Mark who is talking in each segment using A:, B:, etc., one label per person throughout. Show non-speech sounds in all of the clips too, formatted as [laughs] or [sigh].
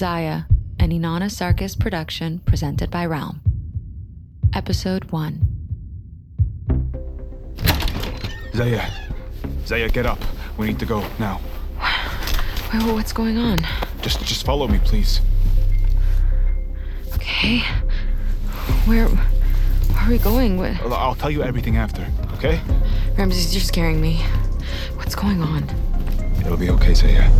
A: Zaya, an Inanna Sarkis production presented by Realm. Episode 1.
B: Zaya. Zaya, get up. We need to go now.
A: Wait, what's going on?
B: Just just follow me, please.
A: Okay. Where where are we going? What,
B: I'll- I'll tell you everything after, okay?
A: Ramses, you're scaring me. What's going on?
B: It'll be okay, Zaya.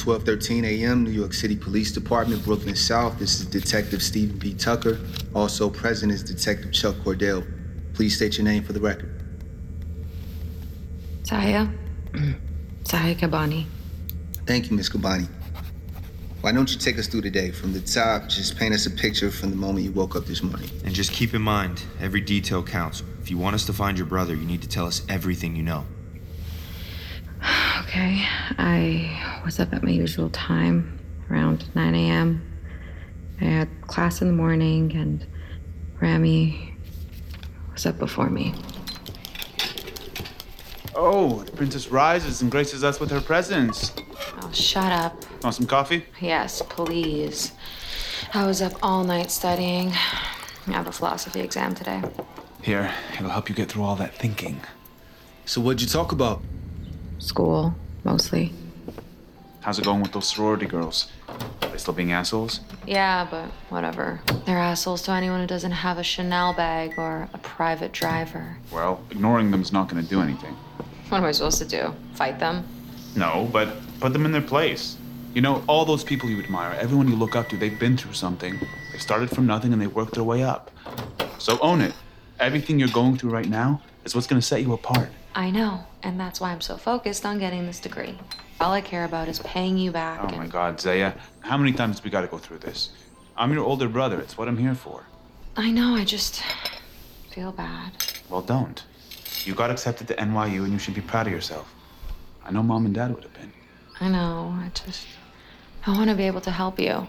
C: 12:13 a.m. New York City Police Department, Brooklyn South. This is Detective Stephen B. Tucker. Also present is Detective Chuck Cordell. Please state your name for the record.
A: Zaya? Zaya [clears throat] Kabani.
C: Thank you, Miss Kabani. Why don't you take us through the day from the top? Just paint us a picture from the moment you woke up this morning.
D: And just keep in mind, every detail counts. If you want us to find your brother, you need to tell us everything you know.
A: Okay. I was up at my usual time, around 9 a.m. I had class in the morning, and Rami was up before me.
E: Oh, the princess rises and graces us with her presence.
A: Oh, shut up.
E: Want some coffee?
A: Yes, please. I was up all night studying. I have a philosophy exam today.
E: Here, it'll help you get through all that thinking.
C: So what'd you talk about?
A: School, mostly.
E: How's it going with those sorority girls? Are they still being assholes?
A: Yeah, but whatever. They're assholes to anyone who doesn't have a Chanel bag or a private driver.
E: Well, ignoring them's not gonna do anything.
A: What am I supposed to do? Fight them?
E: No, but put them in their place. You know, all those people you admire, everyone you look up to, they've been through something. They started from nothing and they worked their way up. So own it. Everything you're going through right now is what's gonna set you apart.
A: I know, and that's why I'm so focused on getting this degree. All I care about is paying you back.
E: Oh
A: and
E: my god, Zaya, how many times we gotta go through this? I'm your older brother, it's what I'm here for.
A: I know, I just feel bad.
E: Well, don't. You got accepted to NYU and you should be proud of yourself. I know mom and dad would have been.
A: I know, I just. I want to be able to help you.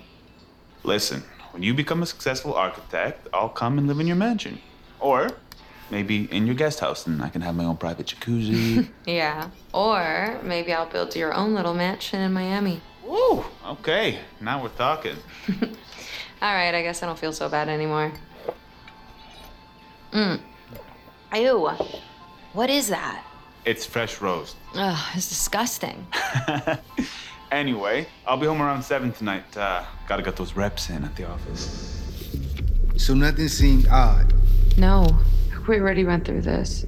E: Listen, when you become a successful architect, I'll come and live in your mansion. Or maybe in your guest house and I can have my own private jacuzzi. [laughs]
A: Yeah. Or maybe I'll build your own little mansion in Miami.
E: Woo! Okay, now we're talking. [laughs]
A: All right, I guess I don't feel so bad anymore. Mm. Ew. What is that?
E: It's fresh roast.
A: Ugh, it's disgusting. [laughs]
E: Anyway, I'll be home around 7 tonight. Uh, gotta get those reps in at the office.
C: So nothing seemed odd.
A: No, we already went through this.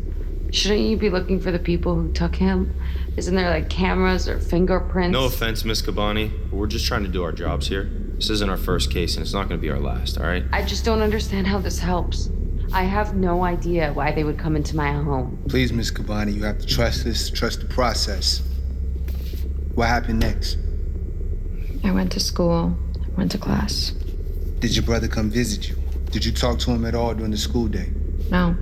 A: Shouldn't you be looking for the people who took him? Isn't there like cameras or fingerprints?
D: No offense, Miss Kabani, but we're just trying to do our jobs here. This isn't our first case, and it's not going to be our last, all right?
A: I just don't understand how this helps. I have no idea why they would come into my home.
C: Please, Miss Kabani, you have to trust this, trust the process. What happened next?
A: I went to school, went to class.
C: Did your brother come visit you? Did you talk to him at all during the school day?
A: No,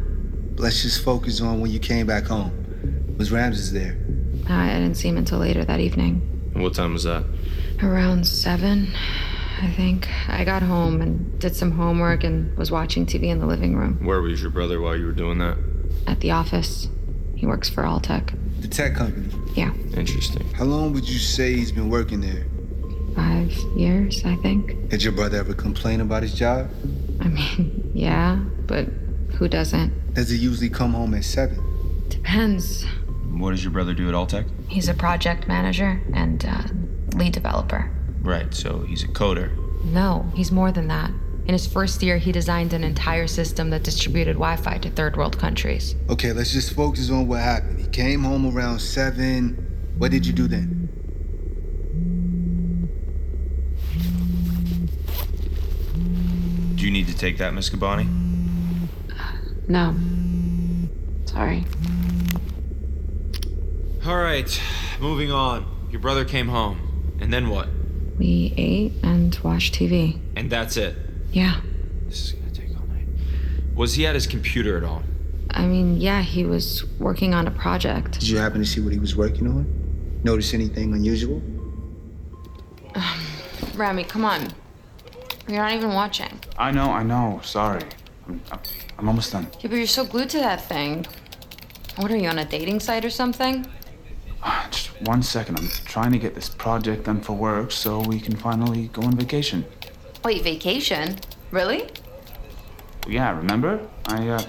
C: Let's just focus on when you came back home. Was Ramses there?
A: I didn't see him until later that evening.
D: And what time was that?
A: Around seven, I think. I got home and did some homework and was watching TV in the living room
D: Where was your brother while you were doing that?
A: at the office. He works for Alltech.
C: The tech company.
A: Yeah,
D: Interesting.
C: How long would you say he's been working there?
A: five years, I think.
C: Did your brother ever complain about his job?
A: I mean, [laughs] yeah, but who doesn't?
C: Does he usually come home at seven?
A: Depends.
D: What does your brother do at Alltech?
A: He's a project manager and uh, lead developer.
D: Right, so he's a coder.
A: No, he's more than that. In his first year, he designed an entire system that distributed Wi Fi to third world countries.
C: Okay, let's just focus on what happened. He came home around seven. What did you do then?
D: Do you need to take that, Miss Kabani?
A: No. Sorry.
D: All right, moving on. Your brother came home. And then what?
A: We ate and watched TV.
D: And that's it.
A: Yeah.
D: This is gonna take all night. Was he at his computer at all?
A: I mean, yeah, he was working on a project.
C: Did you happen to see what he was working on? Notice anything unusual? [sighs]
A: Rami, come on. You're not even watching.
E: I know, I know. Sorry. I'm, I'm, I'm almost done.
A: Yeah, but you're so glued to that thing. What are you on a dating site or something?
E: Ah, Just one second. I'm trying to get this project done for work so we can finally go on vacation.
A: Wait, vacation? Really?
E: Yeah, remember? I uh,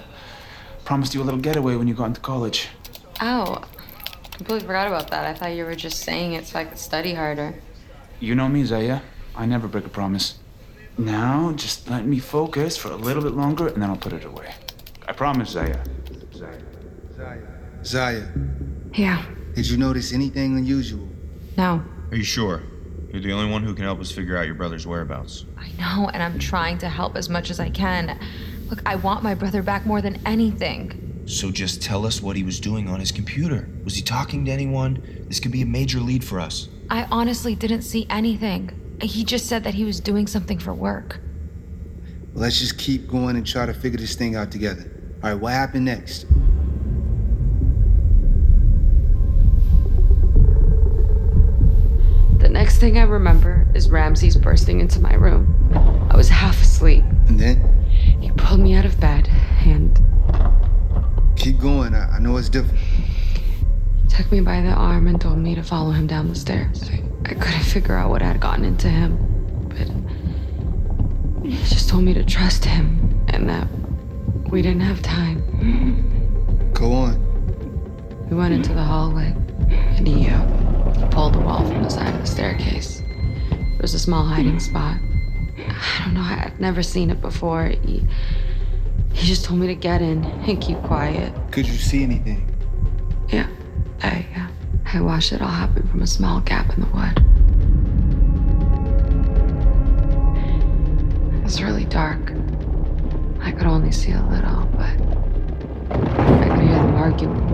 E: promised you a little getaway when you got into college.
A: Oh, completely forgot about that. I thought you were just saying it so I could study harder.
E: You know me, Zaya. I never break a promise. Now, just let me focus for a little bit longer and then I'll put it away. I promise, Zaya. Zaya.
C: Zaya, Zaya.
A: Yeah.
C: did you notice anything unusual?
A: No.
D: Are you sure? You're the only one who can help us figure out your brother's whereabouts.
A: I know, and I'm trying to help as much as I can. Look, I want my brother back more than anything.
D: So just tell us what he was doing on his computer. Was he talking to anyone? This could be a major lead for us.
A: I honestly didn't see anything. He just said that he was doing something for work.
C: Well, let's just keep going and try to figure this thing out together. All right, what happened next?
A: The next thing I remember is Ramses bursting into my room. I was half asleep.
C: And then?
A: He pulled me out of bed and
C: Keep going. I, I know it's difficult.
A: Took me by the arm and told me to follow him down the stairs. I, I couldn't figure out what had gotten into him, but he just told me to trust him and that we didn't have time.
C: Go on.
A: We went into the hallway and he, uh, he pulled the wall from the side of the staircase. It was a small hiding spot. I don't know, I'd never seen it before. He, he just told me to get in and keep quiet.
C: Could you see anything?
A: Yeah, I, uh, I watched it all happen from a small gap in the wood. It was really dark. I could only see a little, but I could hear them arguing.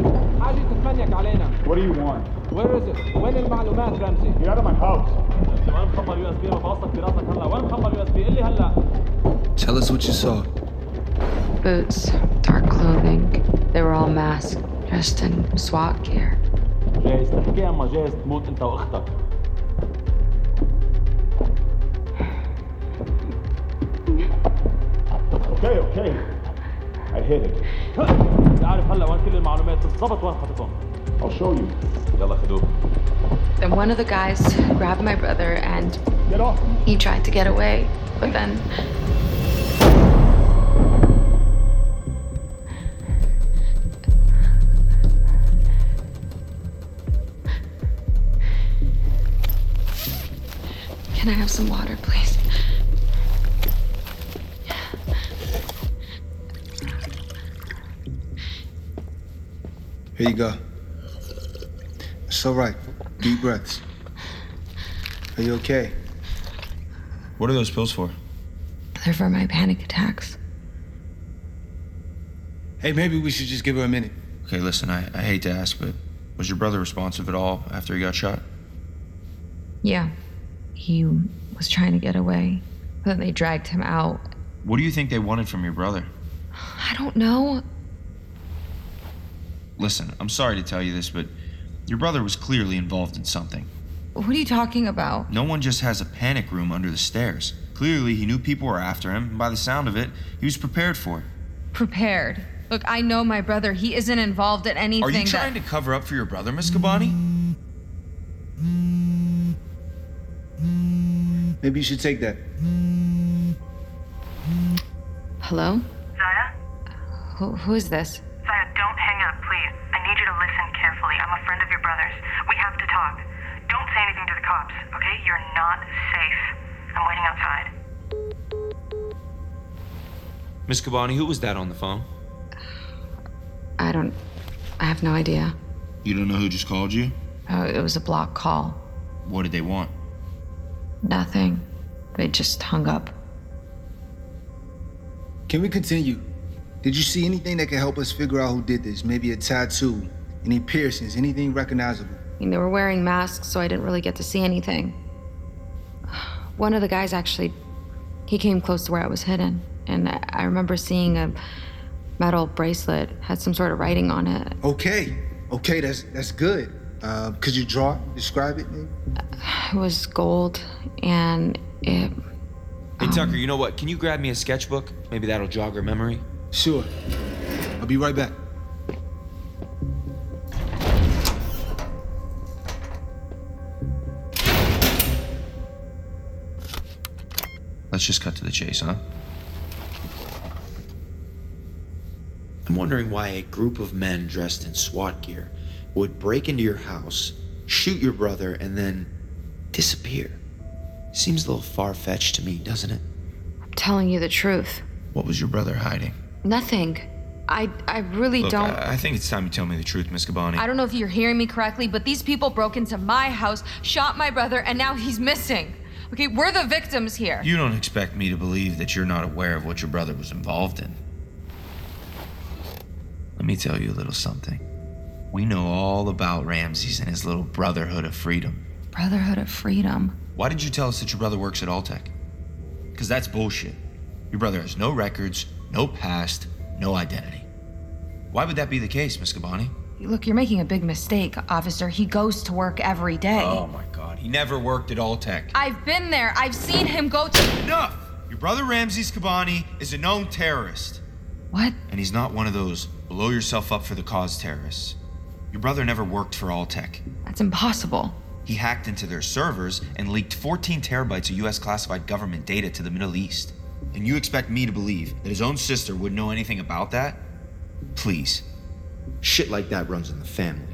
F: حاجة تتمنيك علينا
B: What do you want?
F: وين رزق؟ وين المعلومات رمزي؟
B: Get out of my house.
F: وين مخبر يو اس بي متوسط براسك هلا؟ وين مخبر يو اس بي؟ قل لي هلا
C: Tell us what you saw.
A: Boots, dark clothing. They were all masked, dressed in SWAT gear.
F: جايز تحكي اما جايز تموت انت واختك
B: Okay, okay. I hit it.
F: بدي اعرف هلا وين كل المعلومات بالضبط وين حطيتهم
B: I'll show you.
F: يلا خدوه
A: Then one of the guys grabbed my brother and
B: Get off.
A: he tried to get away, but then. Can I have some water, please?
C: Here you go. It's all right. Deep breaths. Are you okay?
D: What are those pills for?
A: They're for my panic attacks.
C: Hey, maybe we should just give her a minute.
D: Okay, listen, I, I hate to ask, but was your brother responsive at all after he got shot?
A: Yeah. He was trying to get away, but then they dragged him out.
D: What do you think they wanted from your brother?
A: I don't know.
D: Listen, I'm sorry to tell you this, but your brother was clearly involved in something.
A: What are you talking about?
D: No one just has a panic room under the stairs. Clearly, he knew people were after him, and by the sound of it, he was prepared for it.
A: Prepared. Look, I know my brother. He isn't involved in anything.
D: Are you trying
A: that...
D: to cover up for your brother, Miss Kabani?
C: Maybe you should take that.
A: Hello?
G: Zaya?
A: Who, who is this?
G: Zaya, don't hang up, please. I need you to listen carefully. I'm a friend of your brother's. We have to talk. Don't say anything to the cops, okay? You're not safe. I'm waiting outside.
D: Miss Kabani, who was that on the phone?
A: I don't. I have no idea.
D: You don't know who just called you?
A: Uh, it was a block call.
D: What did they want?
A: Nothing. They just hung up.
C: Can we continue? Did you see anything that could help us figure out who did this? Maybe a tattoo, any piercings, anything recognizable?
A: I mean, they were wearing masks, so I didn't really get to see anything. [sighs] One of the guys actually, he came close to where I was hidden, and I remember seeing a metal bracelet had some sort of writing on it.
C: Okay, okay, that's that's good. Uh, could you draw, describe it? Maybe? [sighs] [sighs]
A: It [sighs] was gold, and it.
D: Hey, um, Tucker, you know what? Can you grab me a sketchbook? Maybe that'll jog her memory.
C: Sure. I'll be right back.
D: Let's just cut to the chase, huh?
H: I'm wondering why a group of men dressed in SWAT gear would break into your house, shoot your brother, and then disappear. Seems a little far fetched to me, doesn't it?
A: I'm telling you the truth.
D: What was your brother hiding?
A: Nothing. I I really
D: Look,
A: don't.
D: I, I think it's time you tell me the truth, Miss Kabani.
A: I don't know if you're hearing me correctly, but these people broke into my house, shot my brother, and now he's missing. Okay, we're the victims here.
D: You don't expect me to believe that you're not aware of what your brother was involved in. Let me tell you a little something. We know all about Ramses and his little Brotherhood of Freedom.
A: Brotherhood of Freedom.
D: Why did you tell us that your brother works at Alltech? Because that's bullshit. Your brother has no records, no past, no identity. Why would that be the case, Miss Kabani?
A: Look, you're making a big mistake, officer. He goes to work every day.
D: Oh my god, he never worked at Alltech.
A: I've been there. I've seen him go to.
D: Enough! Your brother Ramses Kabani is a known terrorist.
A: What?
D: And he's not one of those blow yourself up for the cause terrorists. Your brother never worked for Alltech.
A: That's impossible.
D: He hacked into their servers and leaked 14 terabytes of US classified government data to the Middle East. And you expect me to believe that his own sister would know anything about that? Please.
H: Shit like that runs in the family.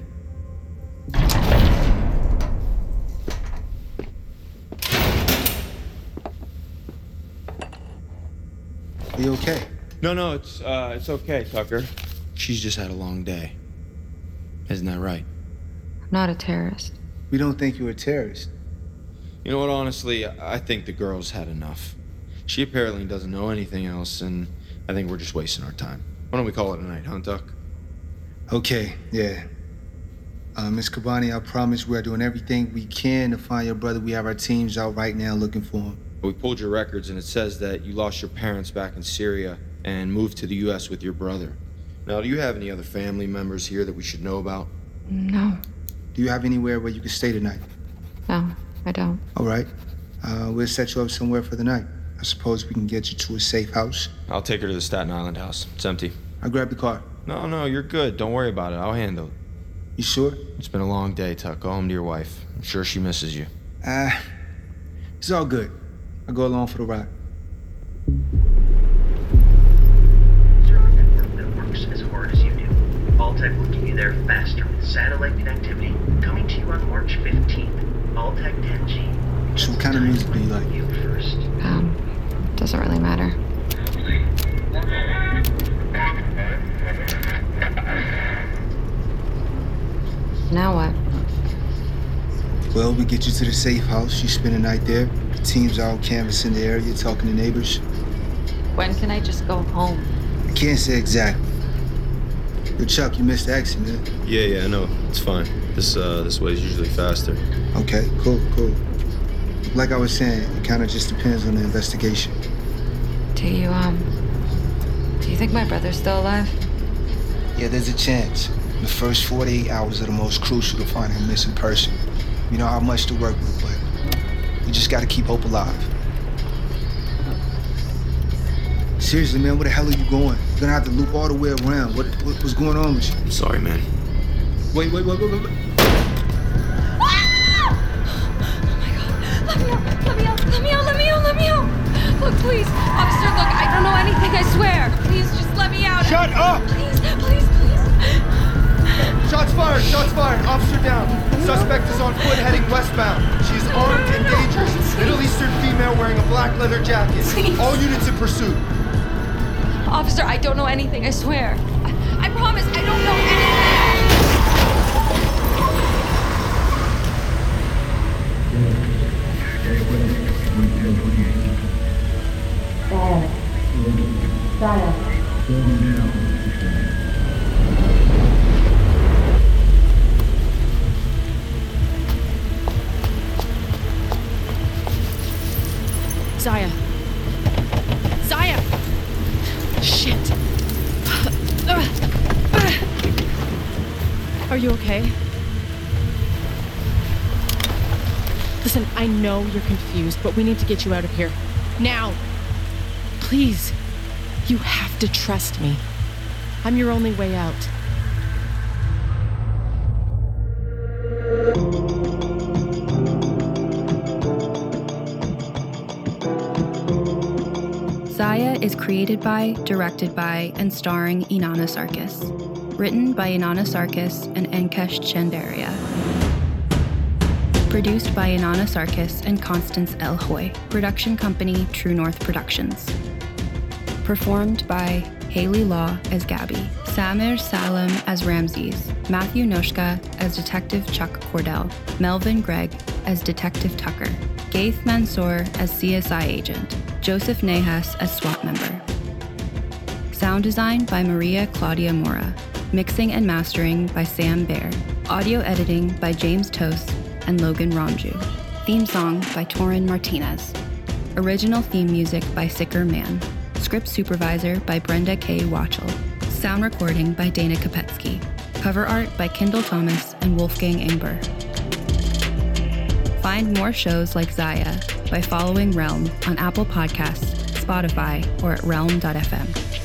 C: Are you okay?
H: No, no, it's uh, it's okay, Tucker. She's just had a long day. Isn't that right?
A: I'm not a terrorist.
C: We don't think you're a terrorist.
H: You know what? Honestly, I think the girl's had enough. She apparently doesn't know anything else, and I think we're just wasting our time. Why don't we call it a night, huh, Duck?
C: Okay, yeah. Uh, Miss Kabani, I promise we are doing everything we can to find your brother. We have our teams out right now looking for him.
H: We pulled your records, and it says that you lost your parents back in Syria and moved to the U.S. with your brother. Now, do you have any other family members here that we should know about?
A: No,
C: Do you have anywhere where you can stay tonight?
A: no, I don't.
C: All right. Uh, we'll set you up somewhere for the night. I suppose we can get you to a safe house.
H: I'll take her to the Staten Island house. It's empty.
C: I'll grab the car.
H: No, no, you're good. Don't worry about it. I'll handle it.
C: You sure?
H: It's been a long day, Tuck. Go home to your wife. I'm sure she misses you.
C: Ah, it's all good. I'll go along for the ride.
I: Zero network works as hard as you do. Alltech will get you there faster with satellite connectivity coming to you on March 15th. Alltech 10G.
C: So what kind of music do you like?
A: Um, doesn't really matter. Now what?
C: Well, we get you to the safe house. You spend the night there. The team's out canvassing the area, talking to neighbors.
A: When can I just go home?
C: I can't say exactly. Yo, Chuck, you missed the exit, man.
J: Yeah, yeah, I know. It's fine. This uh this way is usually faster.
C: Okay, cool, cool. Like I was saying, it kind of just depends on the investigation.
A: Do you, um. Do you think my brother's still alive?
C: Yeah, there's a chance. The first 48 hours are the most crucial to finding a missing person. You know how much to work with, but we just gotta keep hope alive. Seriously, man, where the hell are you going? You're gonna have to loop all the way around. What, what what's going on with you?
J: I'm sorry, man.
C: Wait, wait, wait, wait, wait. wait.
A: Let me out! Let me out! Let me out! Let me out! Let me out! Look, please, officer. Look, I don't know anything. I swear. Please, just let me out.
K: Shut up!
A: Please, please, please.
K: Shots fired! Shots fired! Officer down. Suspect is on foot heading westbound. She is armed and dangerous. Middle Eastern female wearing a black leather jacket. All units in pursuit.
A: Officer, I don't know anything. I swear. I, I promise. I don't know
L: confused, but we need to get you out of here. Now! Please. You have to trust me. I'm your only way out.
M: Zaya is created by, directed by, and starring Inanna Sarkis. Written by Inanna Sarkis and Enkesh Chandaria. Produced by Inanna Sarkis and Constance L. Hoy. Production company True North Productions. Performed by Haley Law as Gabby, Samir Salem as Ramses, Matthew Noshka as Detective Chuck Cordell, Melvin Gregg as Detective Tucker, Gaith Mansour as CSI agent, Joseph Nahas as SWAT member. Sound design by Maria Claudia Mora. Mixing and mastering by Sam Baer. Audio editing by James Toast and Logan Ronju. Theme song by Torin Martinez. Original theme music by Sicker Man. Script supervisor by Brenda K. Watchell. Sound recording by Dana Kopetsky. Cover art by Kendall Thomas and Wolfgang Ingber. Find more shows like Zaya by following Realm on Apple Podcasts, Spotify, or at realm.fm.